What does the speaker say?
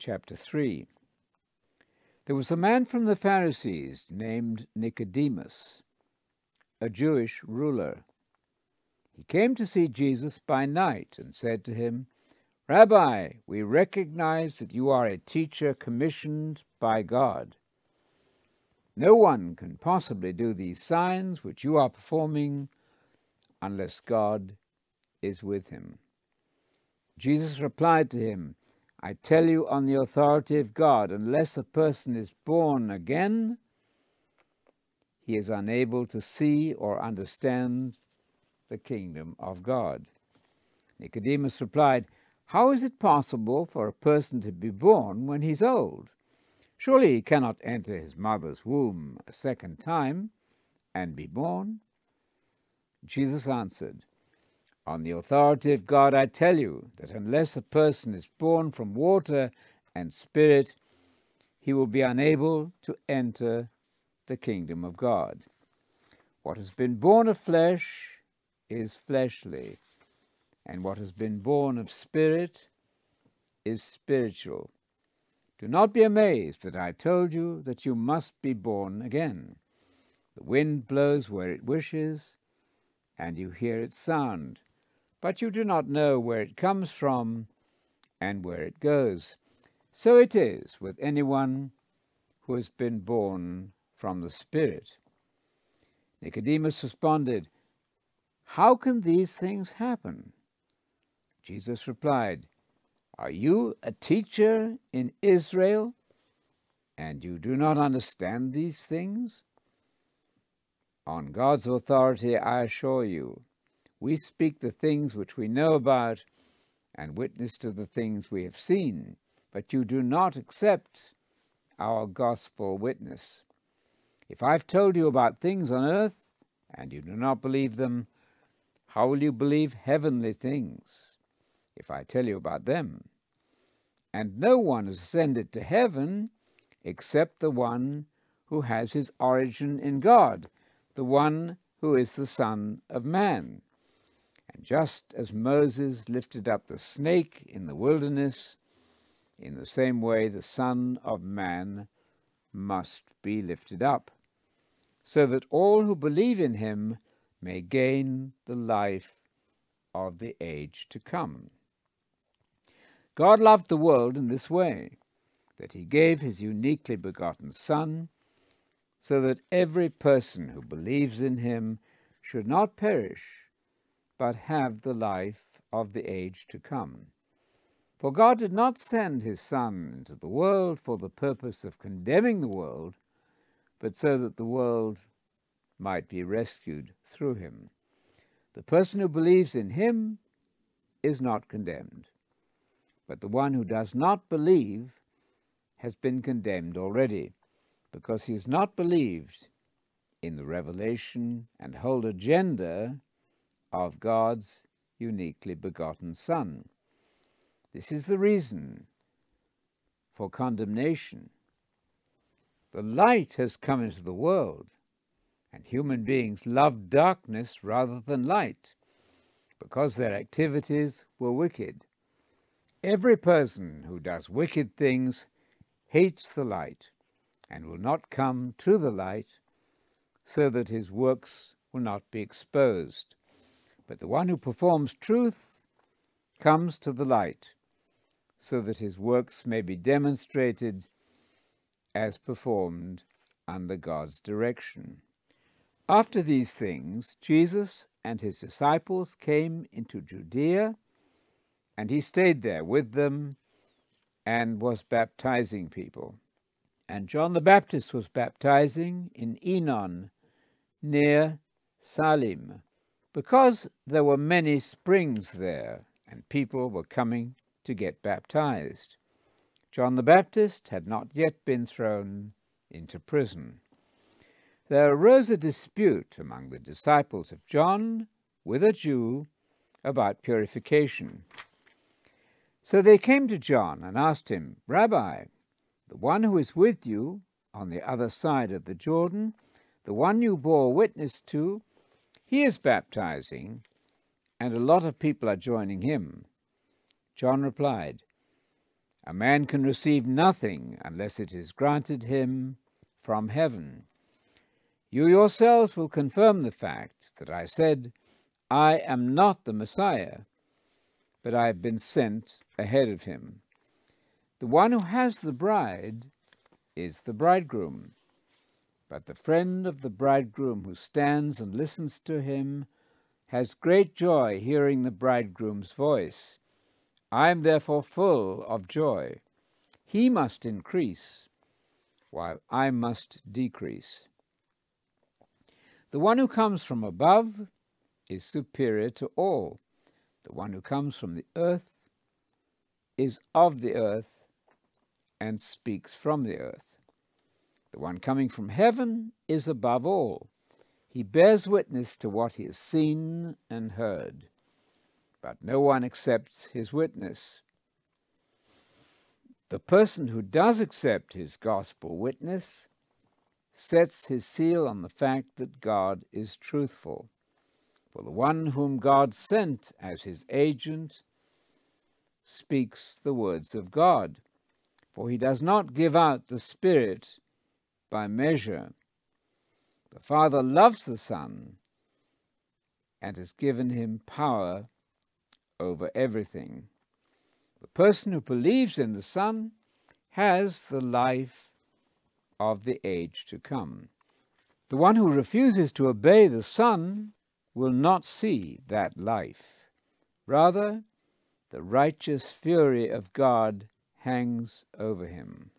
chapter 3. There was a man from the Pharisees named Nicodemus, a Jewish ruler. He came to see Jesus by night and said to him, Rabbi, we recognize that you are a teacher commissioned by God. No one can possibly do these signs which you are performing unless God is with him. Jesus replied to him, I tell you on the authority of God, unless a person is born again, he is unable to see or understand the kingdom of God. Nicodemus replied, How is it possible for a person to be born when he's old? Surely he cannot enter his mother's womb a second time and be born. Jesus answered, On the authority of God, I tell you that unless a person is born from water and spirit, he will be unable to enter the kingdom of God. What has been born of flesh is fleshly, and what has been born of spirit is spiritual. Do not be amazed that I told you that you must be born again. The wind blows where it wishes, and you hear its sound, but you do not know where it comes from and where it goes. So it is with anyone who has been born from the Spirit. Nicodemus responded, How can these things happen? Jesus replied, Are you a teacher in Israel, and you do not understand these things? On God's authority, I assure you, we speak the things which we know about and witness to the things we have seen, but you do not accept our gospel witness. If I've told you about things on earth and you do not believe them, how will you believe heavenly things if I tell you about them? And no one has ascended to heaven except the one who has his origin in God, the one who is the Son of Man. Just as Moses lifted up the snake in the wilderness, in the same way the Son of Man must be lifted up so that all who believe in him may gain the life of the age to come. God loved the world in this way, that he gave his uniquely begotten Son, so that every person who believes in him should not perish, but have the life of the age to come. For God did not send his Son into the world for the purpose of condemning the world, but so that the world might be rescued through him. The person who believes in him is not condemned, but the one who does not believe has been condemned already, because he has not believed in the revelation and whole agenda of God's uniquely begotten Son. This is the reason for condemnation the light has come into the world, and human beings loved darkness rather than light, because their activities were wicked. Every person who does wicked things hates the light and will not come to the light, so that his works will not be exposed. But the one who performs truth comes to the light, so that his works may be demonstrated as performed under God's direction. After these things, Jesus and his disciples came into Judea, and he stayed there with them and was baptizing people. And John the Baptist was baptizing in Enon near Salim, because there were many springs there, and people were coming to get baptized. John the Baptist had not yet been thrown into prison. There arose a dispute among the disciples of John with a Jew about purification. So they came to John and asked him, Rabbi, the one who is with you on the other side of the Jordan, the one you bore witness to, he is baptizing, and a lot of people are joining him. John replied, A man can receive nothing unless it is granted him from heaven. You yourselves will confirm the fact that I said, I am not the Messiah, but I have been sent ahead of him. The one who has the bride is the bridegroom. But the friend of the bridegroom who stands and listens to him has great joy hearing the bridegroom's voice. I am therefore full of joy. He must increase, while I must decrease. The one who comes from above is superior to all. The one who comes from the earth is of the earth and speaks from the earth. One coming from heaven is above all. He bears witness to what he has seen and heard, but no one accepts his witness. The person who does accept his gospel witness sets his seal on the fact that God is truthful. For the one whom God sent as his agent speaks the words of God for he does not give out the Spirit by measure. The Father loves the Son and has given him power over everything. The person who believes in the Son has the life of the age to come. The one who refuses to obey the Son will not see that life. Rather, the righteous fury of God hangs over him.